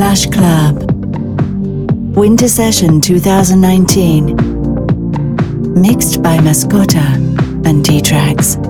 Flash Club. Winter Session 2019. Mixed by Mascota and D-Trax.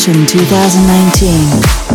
Session 2019.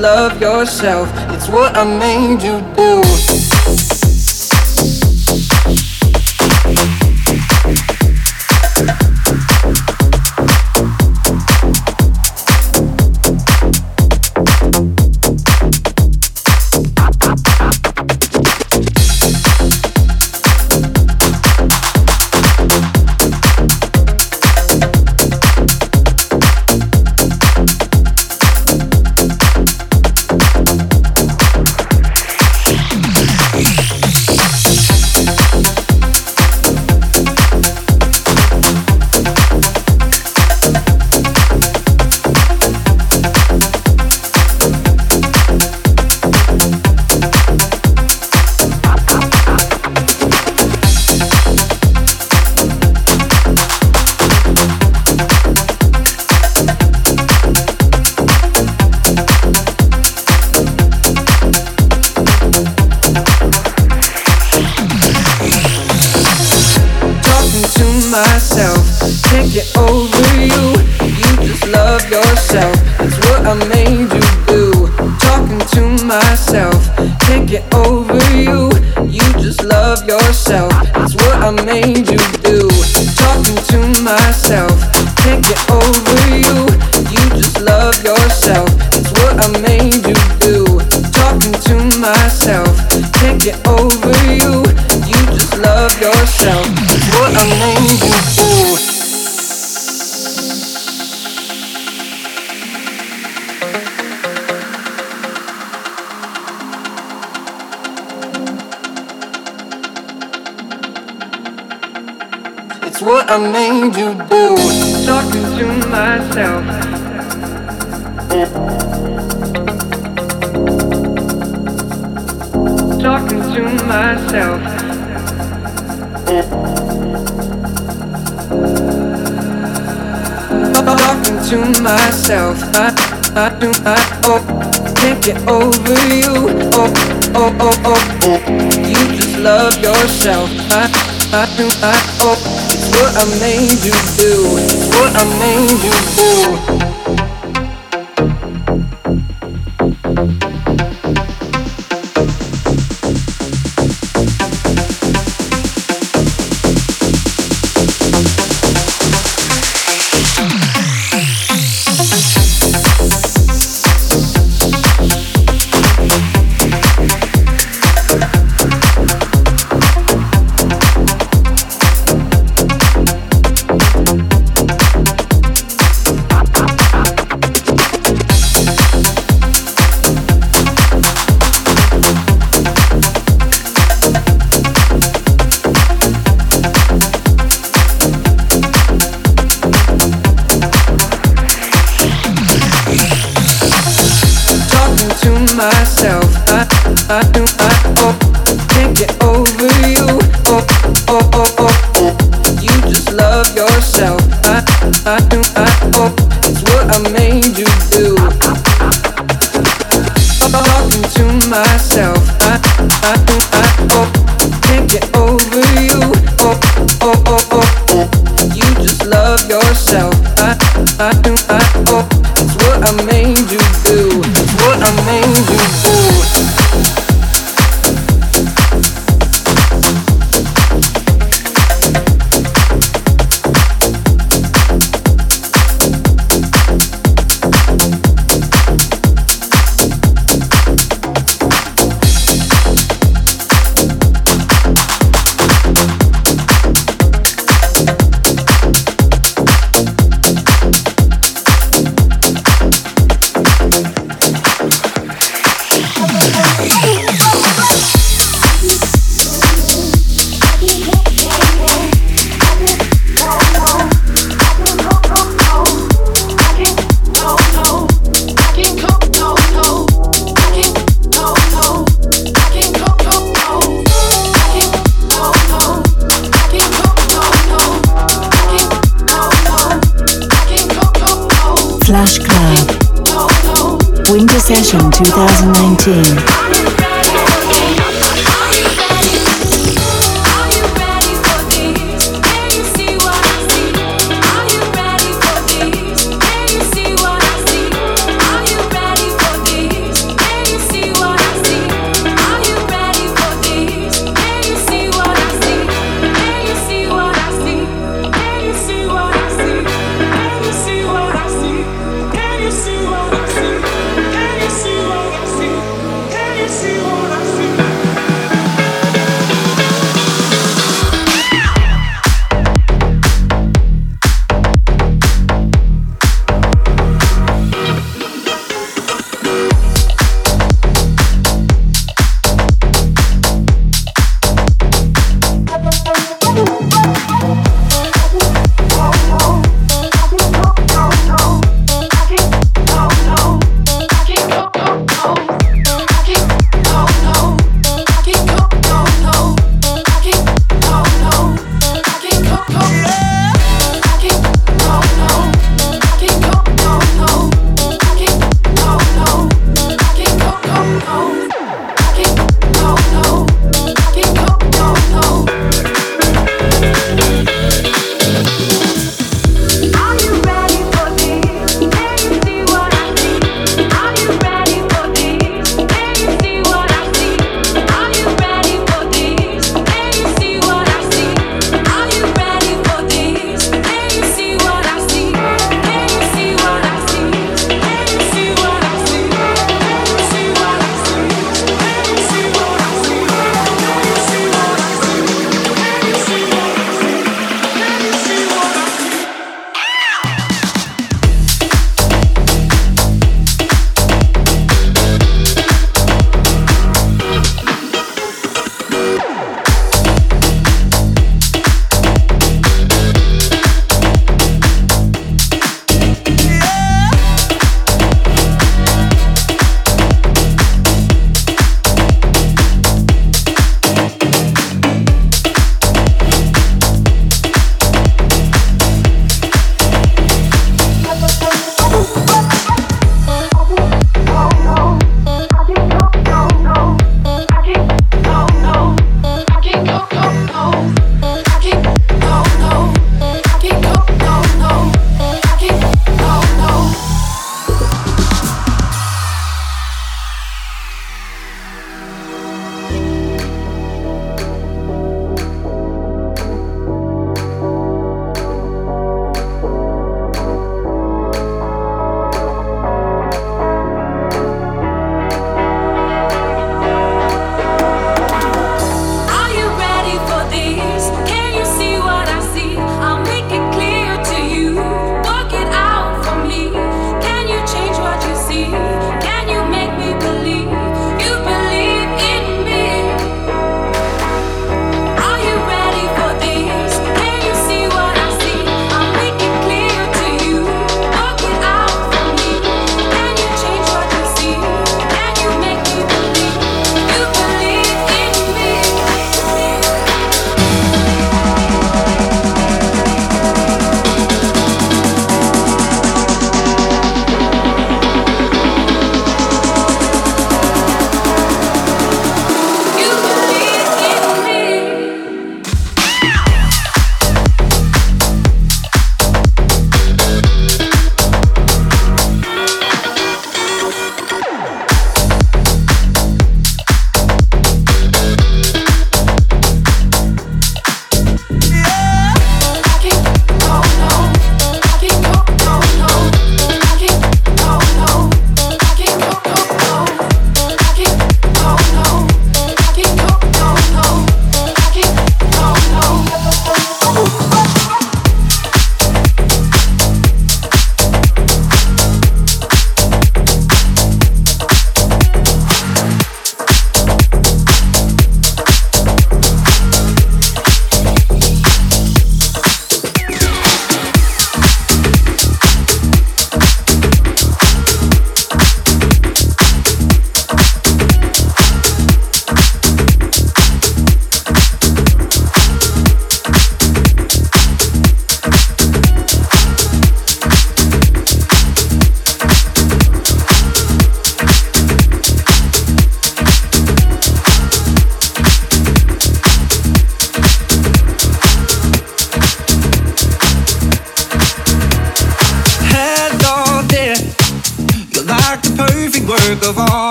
Love yourself. It's what I made you do. I owe. It's what I made you do. It's what I made you do.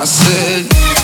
I said.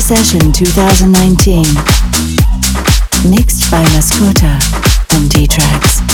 Session 2019. Mixed by Mascota from D-Trax.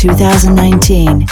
2019.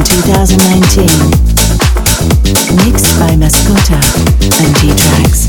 2019. Mixed by Mascota and D-Trax.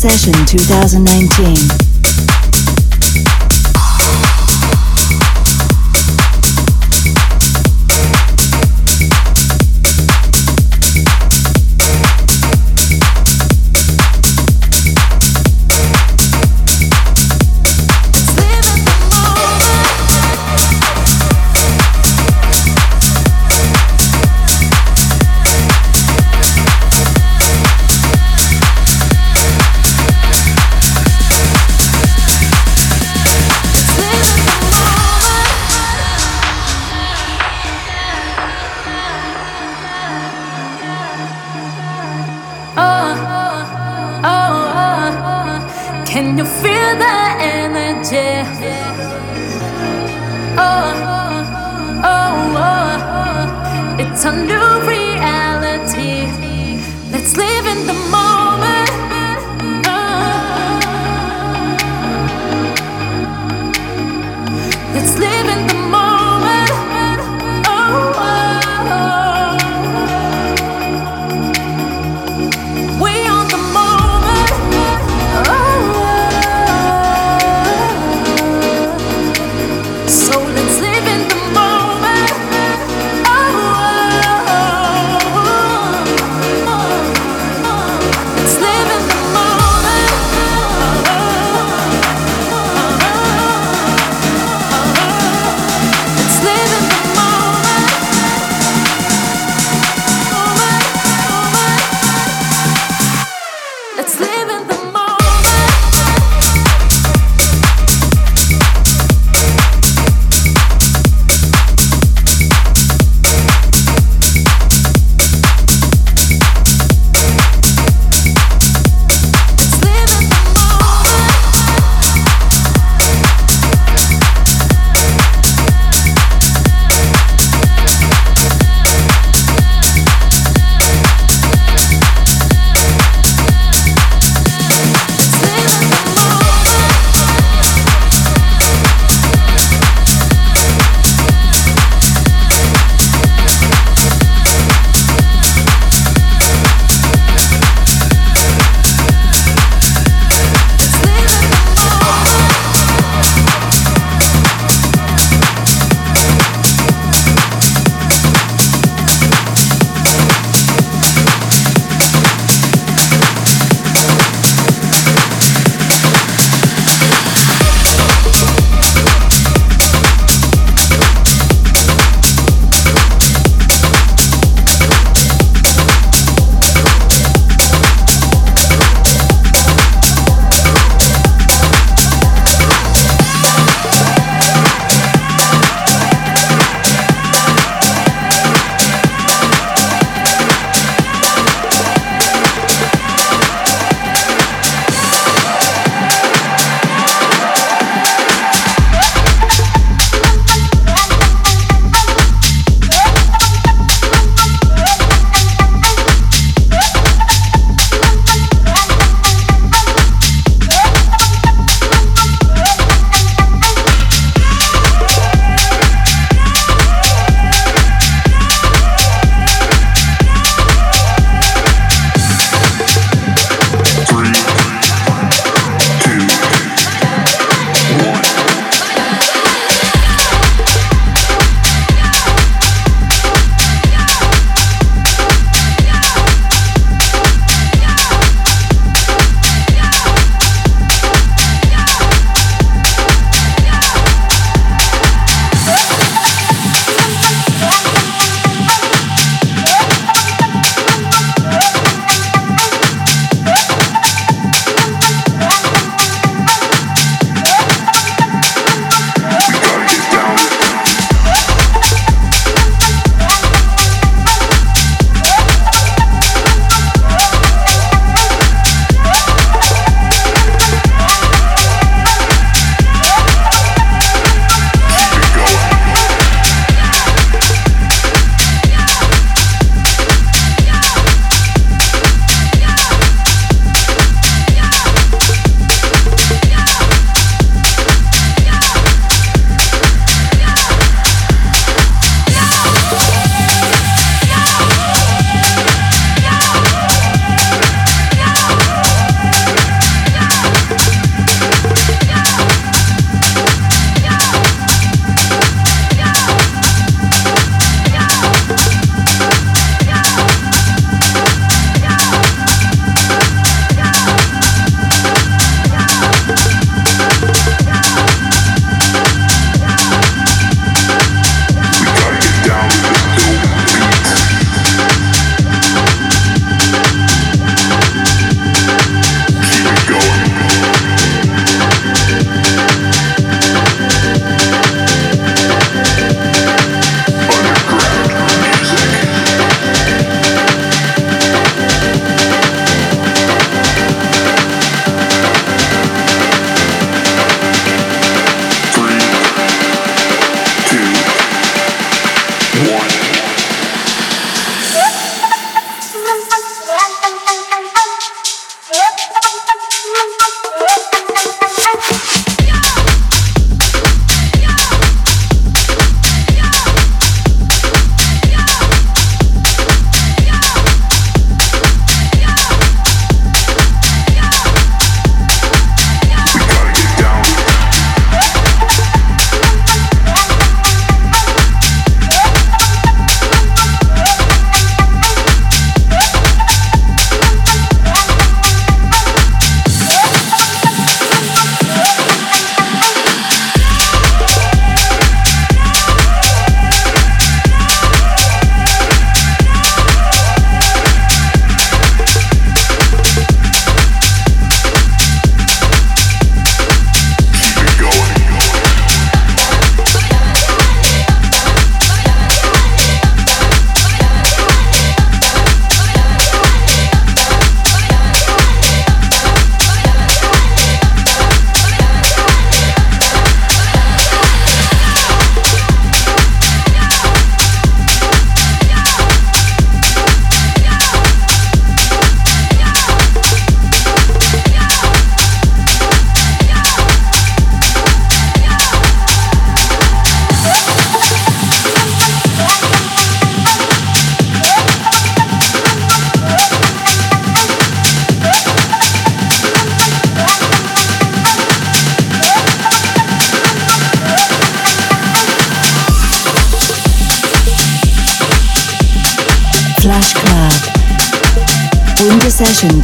Session 2019.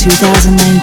2009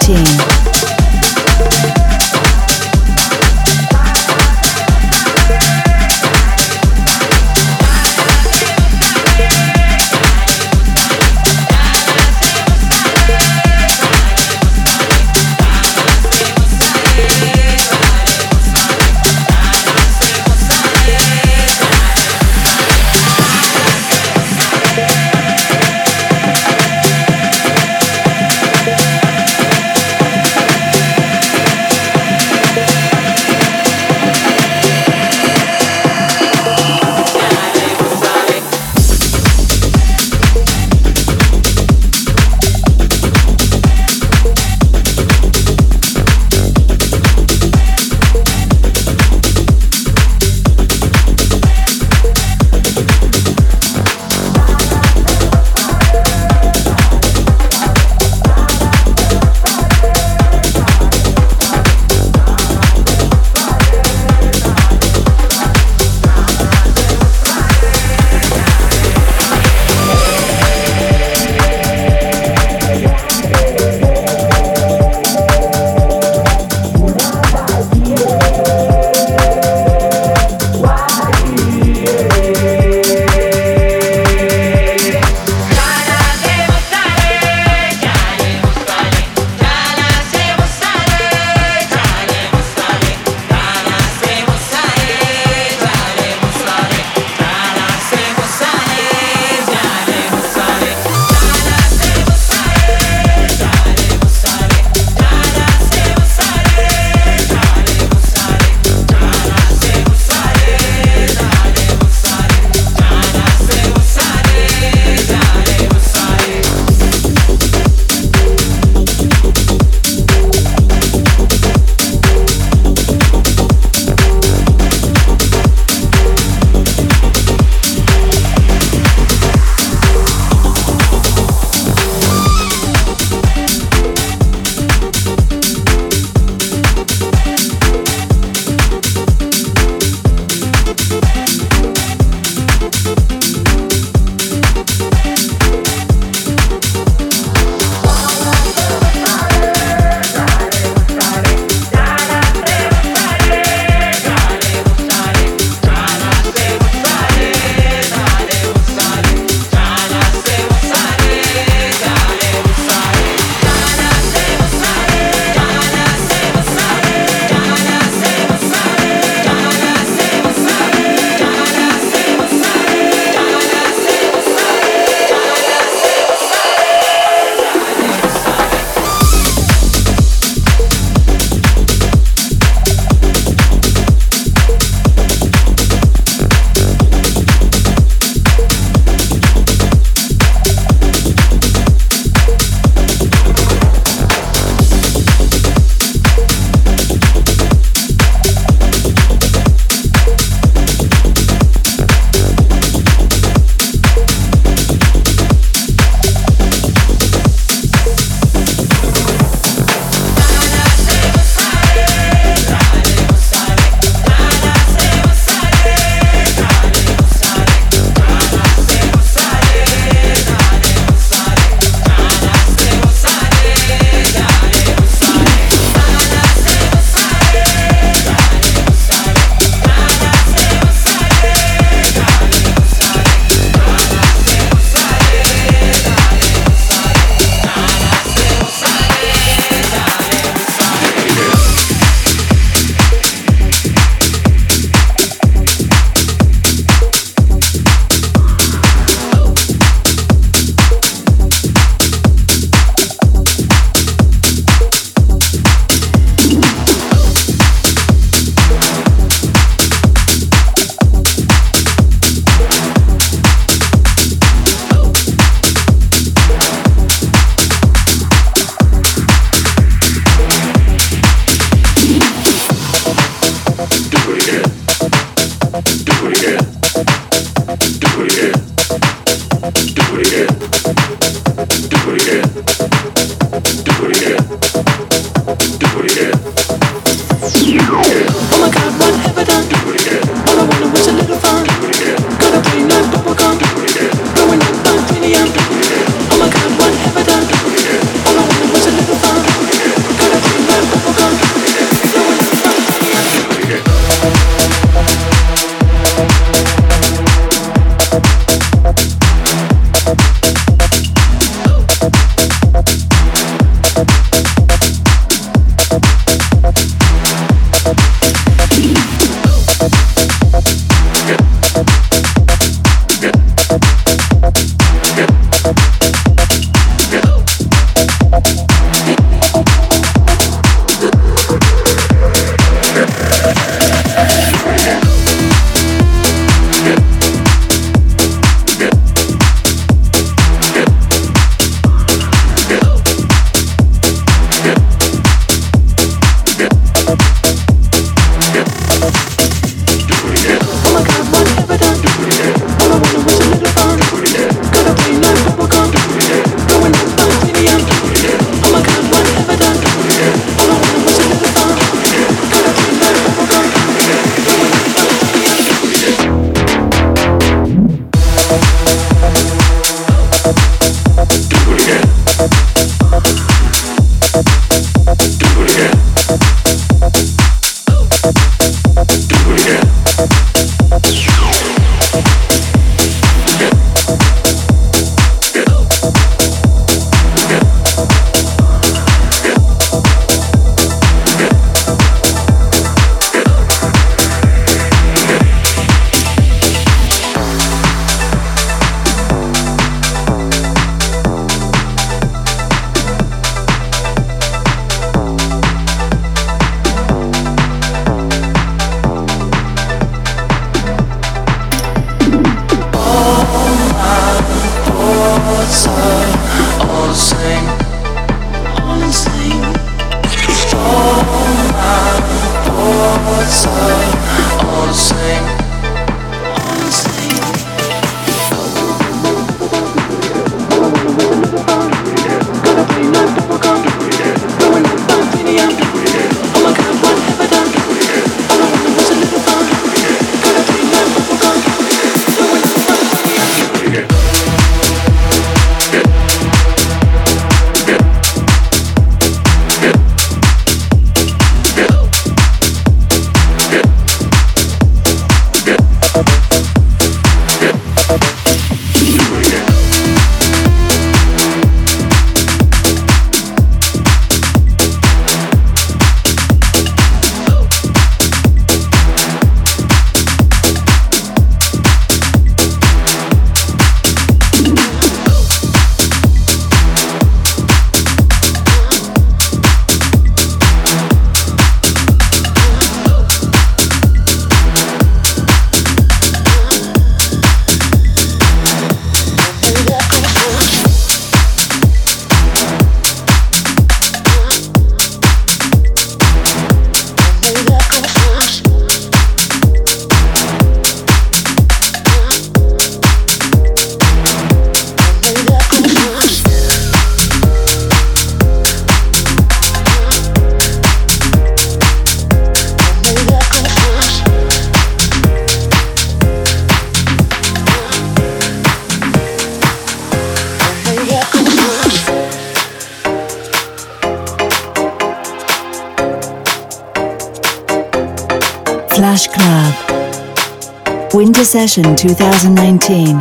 Session 2019.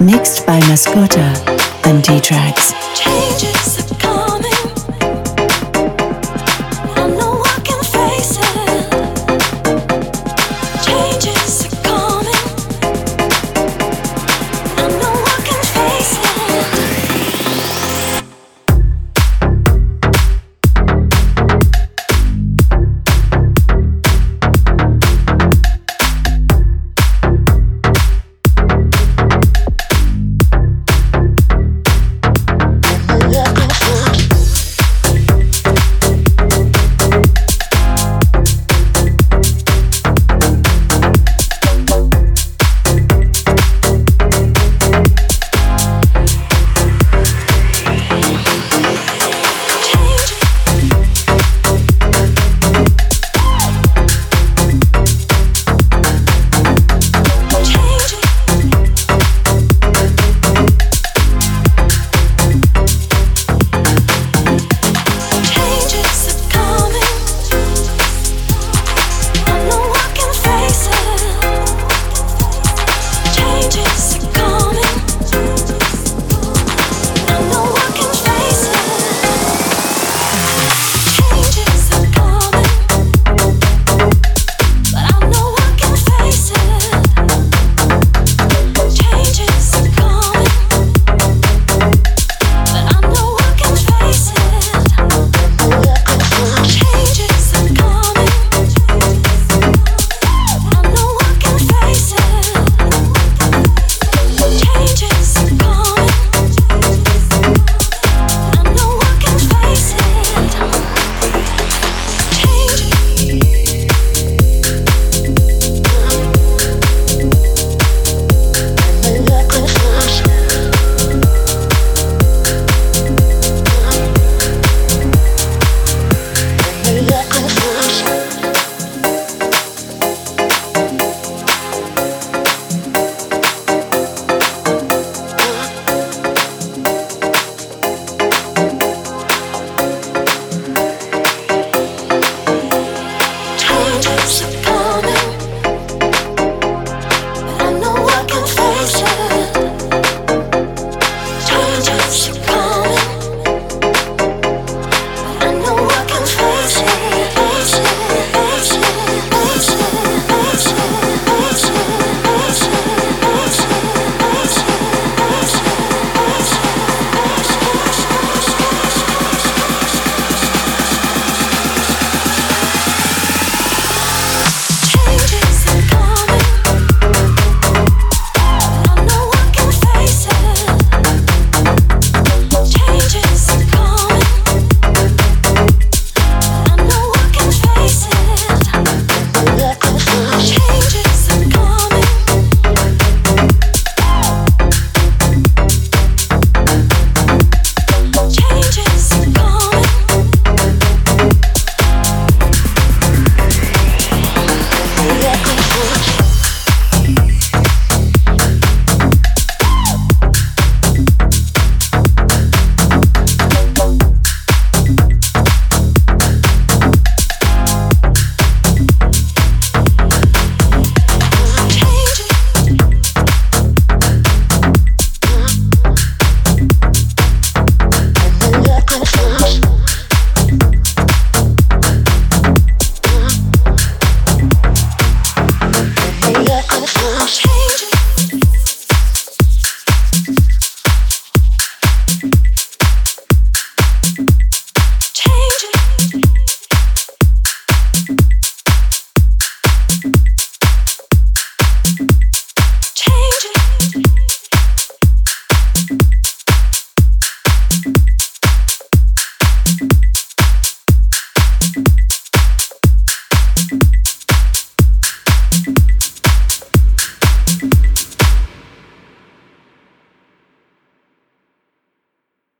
Mixed by Mascota and D-Trax.